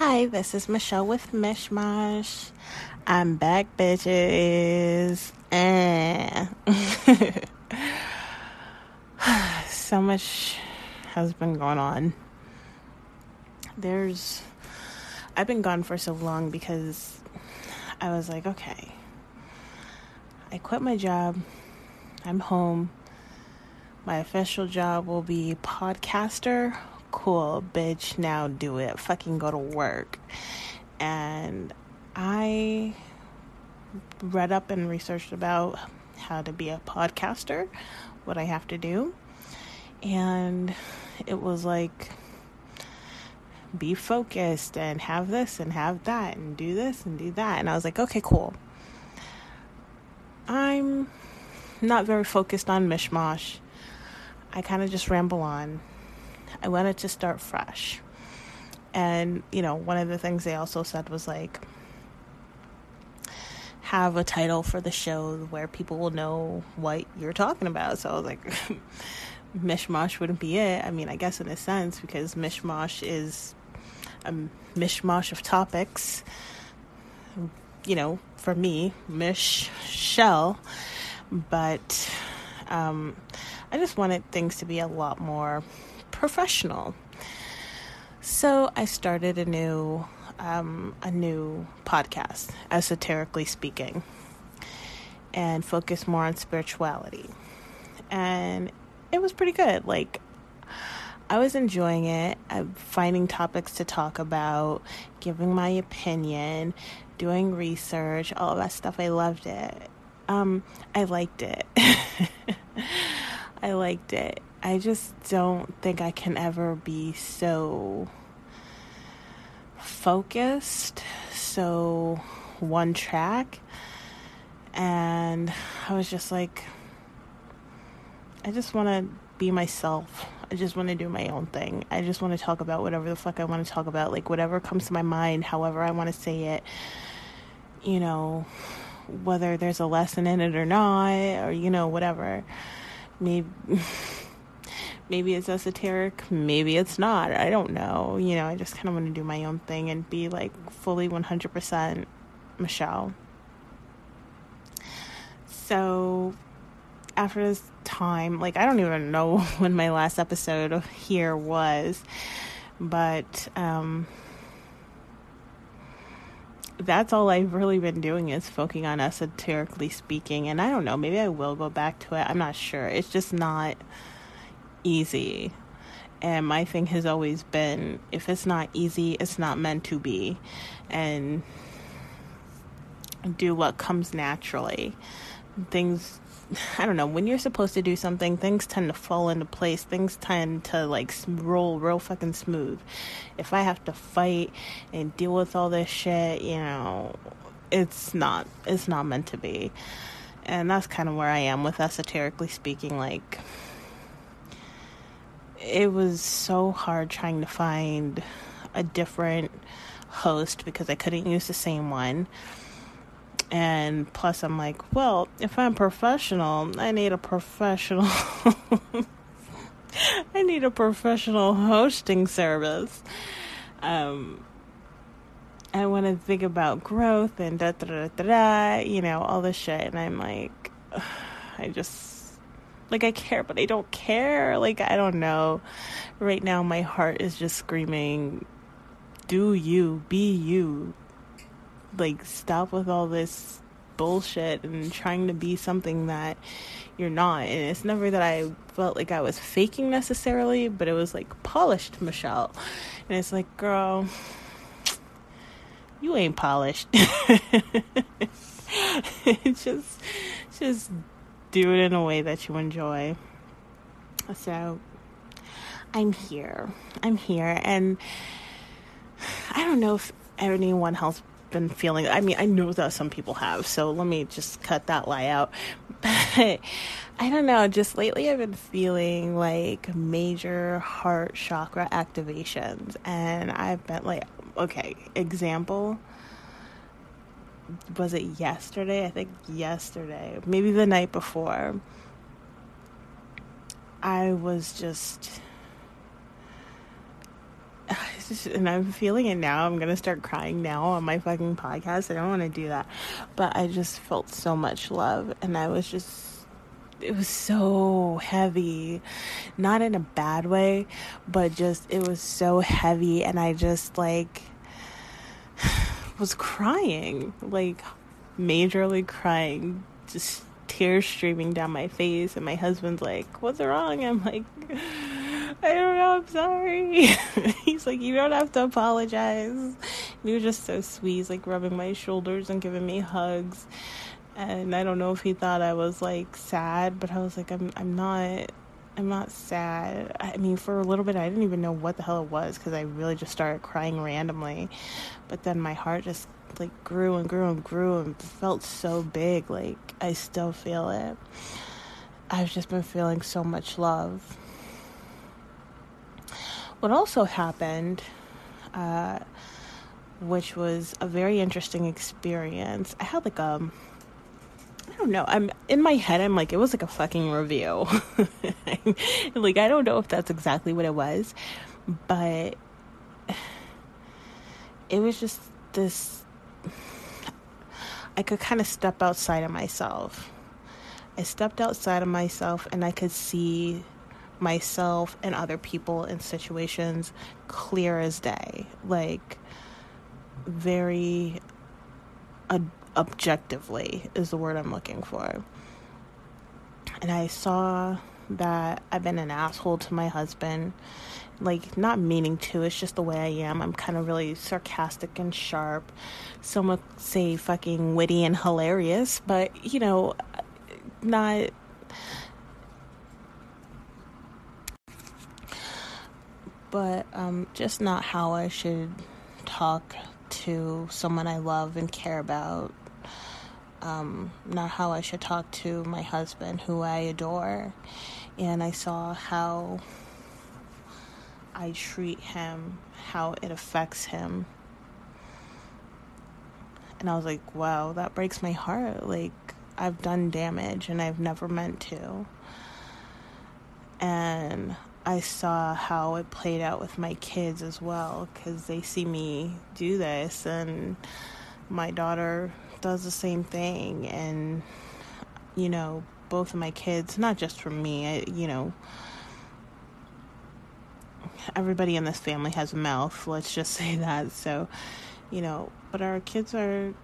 Hi, this is Michelle with Mishmash. I'm back, bitches. So much has been going on. There's. I've been gone for so long because I was like, okay. I quit my job. I'm home. My official job will be podcaster cool, bitch, now do it. Fucking go to work. And I read up and researched about how to be a podcaster, what I have to do. And it was like, be focused and have this and have that and do this and do that. And I was like, okay, cool. I'm not very focused on mishmash. I kind of just ramble on. I wanted to start fresh. And, you know, one of the things they also said was like, have a title for the show where people will know what you're talking about. So I was like, mishmash wouldn't be it. I mean, I guess in a sense, because mishmash is a mishmash of topics. You know, for me, mish shell. But um, I just wanted things to be a lot more professional. So I started a new um, a new podcast, esoterically speaking, and focus more on spirituality. And it was pretty good. Like I was enjoying it. I'm finding topics to talk about, giving my opinion, doing research, all that stuff. I loved it. Um, I liked it. I liked it. I just don't think I can ever be so focused, so one track. And I was just like, I just want to be myself. I just want to do my own thing. I just want to talk about whatever the fuck I want to talk about. Like, whatever comes to my mind, however I want to say it. You know, whether there's a lesson in it or not, or, you know, whatever. Maybe. maybe it's esoteric, maybe it's not. I don't know. You know, I just kind of want to do my own thing and be like fully 100% Michelle. So after this time, like I don't even know when my last episode here was, but um that's all I've really been doing is focusing on esoterically speaking and I don't know, maybe I will go back to it. I'm not sure. It's just not easy. And my thing has always been if it's not easy, it's not meant to be. And do what comes naturally. Things, I don't know, when you're supposed to do something, things tend to fall into place. Things tend to like roll real fucking smooth. If I have to fight and deal with all this shit, you know, it's not, it's not meant to be. And that's kind of where I am with esoterically speaking. Like, it was so hard trying to find a different host because I couldn't use the same one. And plus, I'm like, well, if I'm professional, I need a professional. I need a professional hosting service. Um, I want to think about growth and da da da da you know, all this shit. And I'm like, I just like I care, but I don't care. Like I don't know. Right now my heart is just screaming, "Do you, be you." Like stop with all this bullshit and trying to be something that you're not. And it's never that I felt like I was faking necessarily, but it was like polished Michelle. And it's like, girl, you ain't polished. just just do it in a way that you enjoy. So I'm here. I'm here. And I don't know if anyone else been feeling I mean, I know that some people have, so let me just cut that lie out. But I don't know, just lately I've been feeling like major heart chakra activations and I've been like okay, example was it yesterday? I think yesterday, maybe the night before. I was just and I'm feeling it now. I'm gonna start crying now on my fucking podcast. I don't want to do that, but I just felt so much love, and I was just. It was so heavy, not in a bad way, but just it was so heavy, and I just like was crying, like majorly crying, just tears streaming down my face. And my husband's like, What's wrong? I'm like, I don't know, I'm sorry. He's like, You don't have to apologize. And he was just so sweet. Like rubbing my shoulders and giving me hugs. And I don't know if he thought I was like sad, but I was like, I'm I'm not I'm not sad. I mean, for a little bit, I didn't even know what the hell it was because I really just started crying randomly. But then my heart just like grew and grew and grew and felt so big. Like I still feel it. I've just been feeling so much love. What also happened, uh, which was a very interesting experience, I had like a um, don't know. I'm in my head. I'm like, it was like a fucking review. like, I don't know if that's exactly what it was, but it was just this. I could kind of step outside of myself. I stepped outside of myself and I could see myself and other people in situations clear as day. Like, very objectively is the word I'm looking for. And I saw that I've been an asshole to my husband. Like, not meaning to, it's just the way I am. I'm kind of really sarcastic and sharp. Some would say fucking witty and hilarious, but, you know, not. But um, just not how I should talk to someone I love and care about um, not how I should talk to my husband, who I adore. And I saw how I treat him, how it affects him. And I was like, wow, that breaks my heart. Like, I've done damage and I've never meant to. And I saw how it played out with my kids as well because they see me do this, and my daughter does the same thing and you know both of my kids not just from me I, you know everybody in this family has a mouth let's just say that so you know but our kids are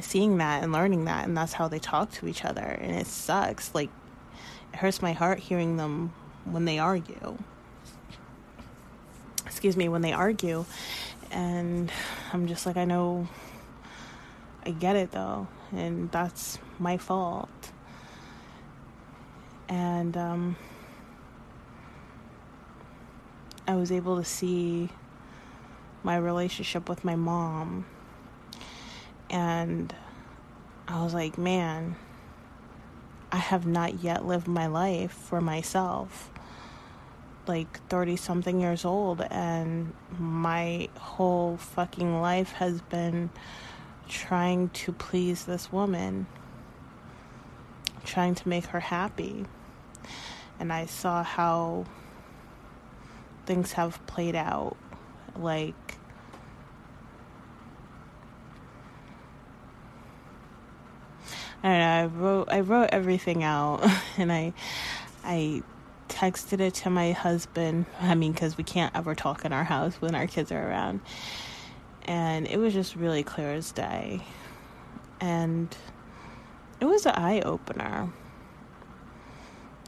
seeing that and learning that and that's how they talk to each other and it sucks like it hurts my heart hearing them when they argue. Excuse me when they argue and i'm just like i know I get it though, and that's my fault. And um, I was able to see my relationship with my mom, and I was like, man, I have not yet lived my life for myself. Like 30 something years old, and my whole fucking life has been trying to please this woman, trying to make her happy. And I saw how things have played out. Like, I don't know, I wrote I wrote everything out and I I texted it to my husband. I mean, because we can't ever talk in our house when our kids are around and it was just really clear as day. And it was an eye opener.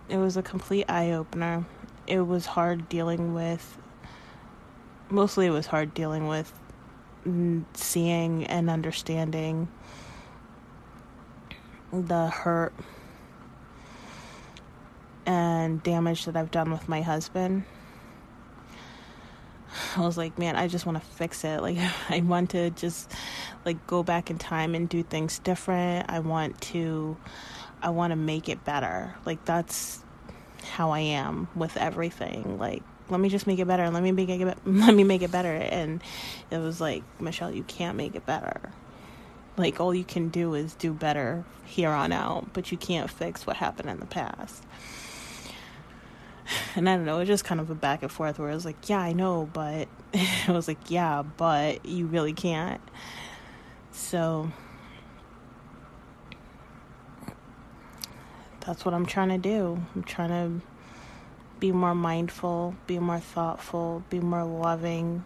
It was a complete eye opener. It was hard dealing with, mostly, it was hard dealing with seeing and understanding the hurt and damage that I've done with my husband I was like, man, I just want to fix it. Like, I want to just like go back in time and do things different. I want to, I want to make it better. Like, that's how I am with everything. Like, let me just make it better. Let me make it, let me make it better. And it was like, Michelle, you can't make it better. Like, all you can do is do better here on out, but you can't fix what happened in the past. And I don't know, it was just kind of a back and forth where I was like, yeah, I know, but I was like, yeah, but you really can't. So that's what I'm trying to do. I'm trying to be more mindful, be more thoughtful, be more loving.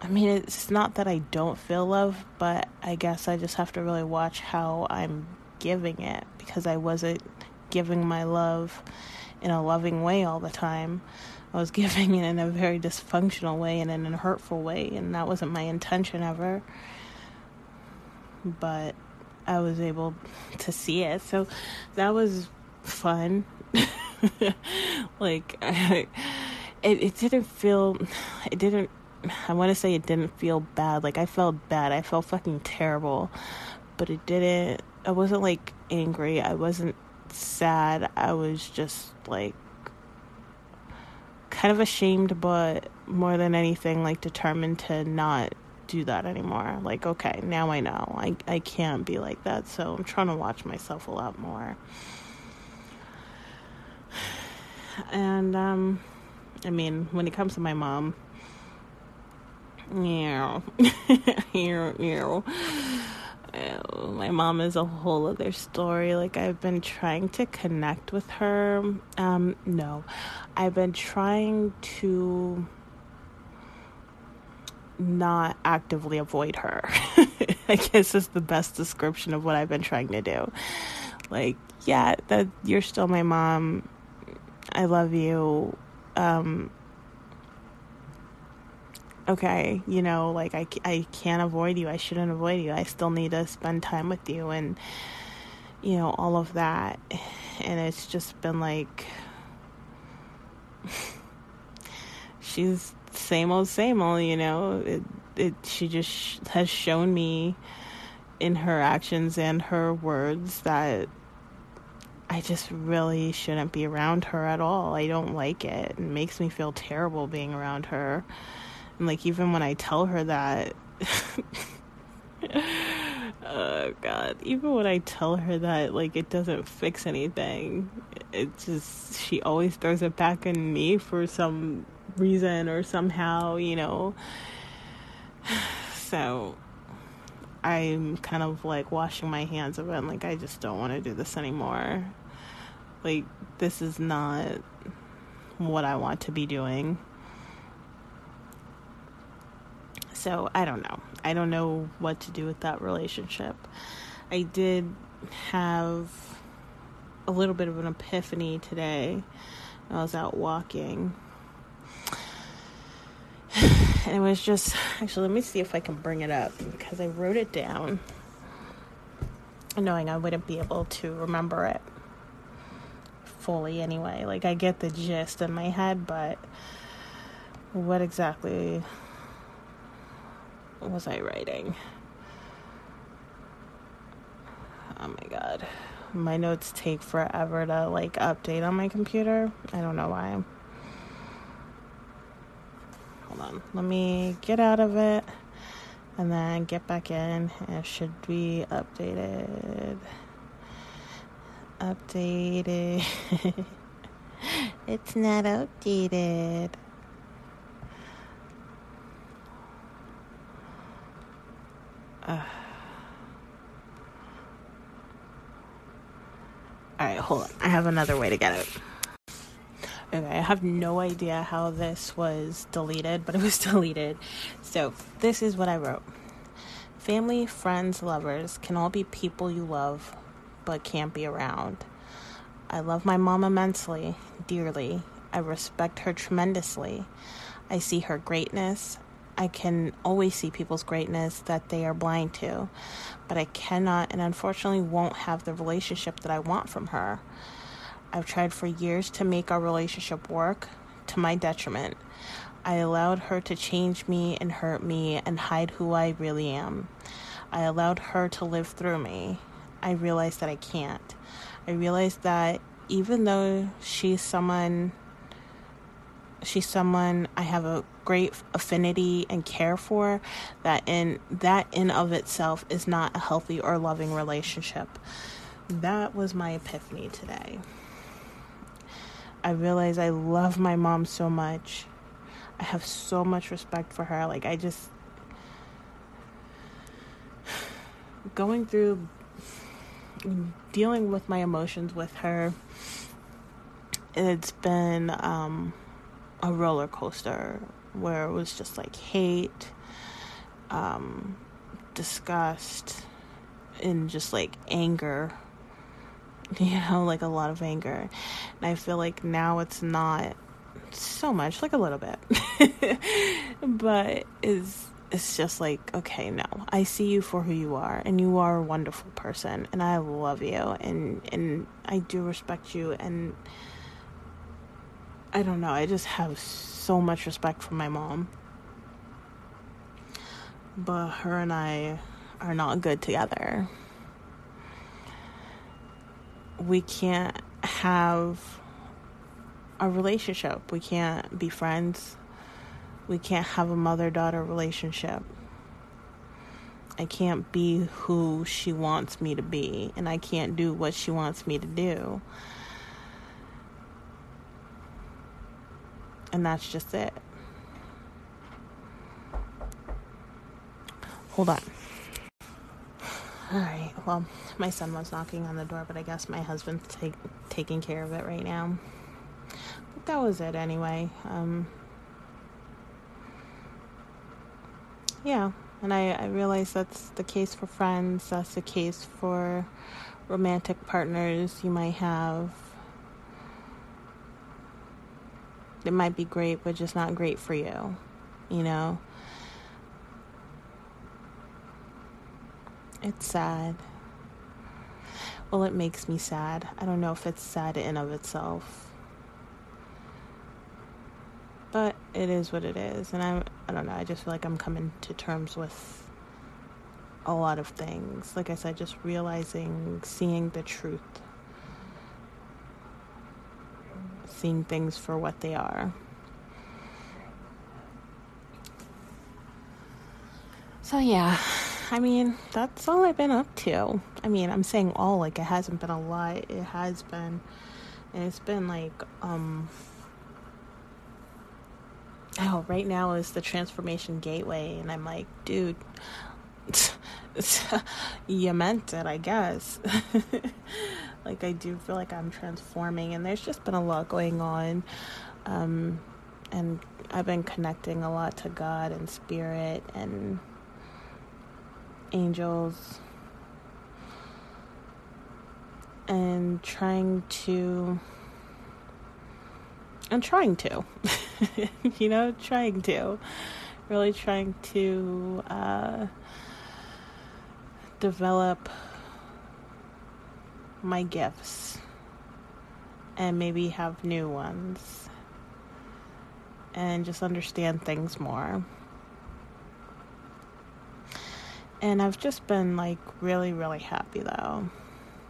I mean, it's not that I don't feel love, but I guess I just have to really watch how I'm giving it because I wasn't giving my love in a loving way all the time. I was giving it in a very dysfunctional way and in a hurtful way, and that wasn't my intention ever. But I was able to see it. So that was fun. like I, it it didn't feel it didn't I want to say it didn't feel bad. Like I felt bad. I felt fucking terrible. But it didn't I wasn't like angry. I wasn't sad. I was just like kind of ashamed but more than anything like determined to not do that anymore. Like, okay, now I know. I I can't be like that. So I'm trying to watch myself a lot more. And um I mean, when it comes to my mom, yeah, yeah, yeah. My mom is a whole other story. Like I've been trying to connect with her. Um, no, I've been trying to not actively avoid her. I guess is the best description of what I've been trying to do. Like, yeah, that you're still my mom. I love you. Um, okay, you know, like I, I can't avoid you. I shouldn't avoid you. I still need to spend time with you and, you know, all of that. And it's just been like, she's same old, same old, you know. It, it, she just has shown me in her actions and her words that I just really shouldn't be around her at all. I don't like it. It makes me feel terrible being around her. And like even when I tell her that oh god, even when I tell her that like it doesn't fix anything, it just she always throws it back on me for some reason or somehow, you know. So I'm kind of like washing my hands of it and like I just don't want to do this anymore. Like this is not what I want to be doing. So I don't know. I don't know what to do with that relationship. I did have a little bit of an epiphany today. I was out walking and it was just actually let me see if I can bring it up because I wrote it down knowing I wouldn't be able to remember it fully anyway. Like I get the gist in my head, but what exactly was I writing? Oh my god. My notes take forever to like update on my computer. I don't know why. Hold on. Let me get out of it and then get back in. It should be updated. Updated. it's not updated. Uh. All right, hold on. I have another way to get it. Okay, I have no idea how this was deleted, but it was deleted. So, this is what I wrote Family, friends, lovers can all be people you love, but can't be around. I love my mom immensely, dearly. I respect her tremendously. I see her greatness. I can always see people's greatness that they are blind to, but I cannot and unfortunately won't have the relationship that I want from her. I've tried for years to make our relationship work to my detriment. I allowed her to change me and hurt me and hide who I really am. I allowed her to live through me. I realized that I can't. I realized that even though she's someone she's someone I have a great affinity and care for that in that in of itself is not a healthy or loving relationship. That was my epiphany today. I realize I love my mom so much. I have so much respect for her. Like, I just. Going through. Dealing with my emotions with her. It's been um, a roller coaster where it was just like hate, um, disgust, and just like anger you know, like a lot of anger. And I feel like now it's not so much, like a little bit. but is it's just like, okay, no. I see you for who you are and you are a wonderful person and I love you and and I do respect you and I don't know, I just have so much respect for my mom. But her and I are not good together we can't have a relationship. We can't be friends. We can't have a mother daughter relationship. I can't be who she wants me to be, and I can't do what she wants me to do. And that's just it. Hold on. All right. Well, my son was knocking on the door, but I guess my husband's take, taking care of it right now. But that was it anyway. Um, yeah, and I, I realize that's the case for friends, that's the case for romantic partners you might have. It might be great, but just not great for you, you know? It's sad. Well, it makes me sad. I don't know if it's sad in of itself. But it is what it is. And I I don't know, I just feel like I'm coming to terms with a lot of things. Like I said, just realizing, seeing the truth. Seeing things for what they are. So yeah. I mean, that's all I've been up to. I mean, I'm saying all like it hasn't been a lot. It has been and it's been like um Oh, right now is the transformation gateway and I'm like, dude, you meant it, I guess. like I do feel like I'm transforming and there's just been a lot going on. Um and I've been connecting a lot to God and spirit and angels and trying to I'm trying to you know trying to really trying to uh, develop my gifts and maybe have new ones and just understand things more and I've just been like really, really happy though.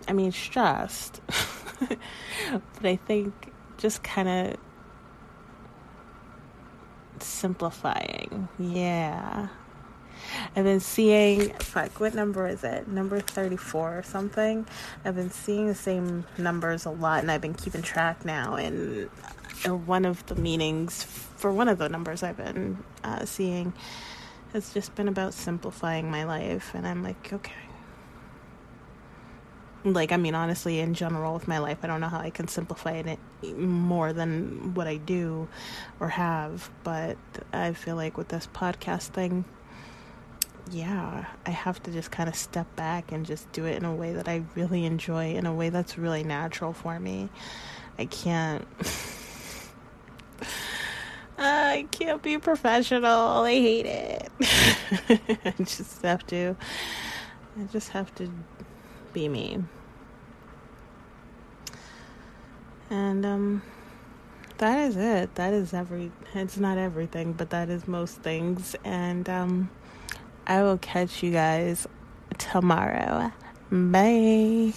I mean, stressed, but I think just kind of simplifying. Yeah. I've been seeing, fuck, what number is it? Number 34 or something. I've been seeing the same numbers a lot and I've been keeping track now. And one of the meanings for one of the numbers I've been uh, seeing has just been about simplifying my life. And I'm like, okay. Like, I mean, honestly, in general with my life, I don't know how I can simplify it more than what I do or have. But I feel like with this podcast thing, yeah, I have to just kind of step back and just do it in a way that I really enjoy, in a way that's really natural for me. I can't. I can't be professional. I hate it. I just have to. I just have to be me. And um that is it. That is every it's not everything, but that is most things. And um I will catch you guys tomorrow. Bye.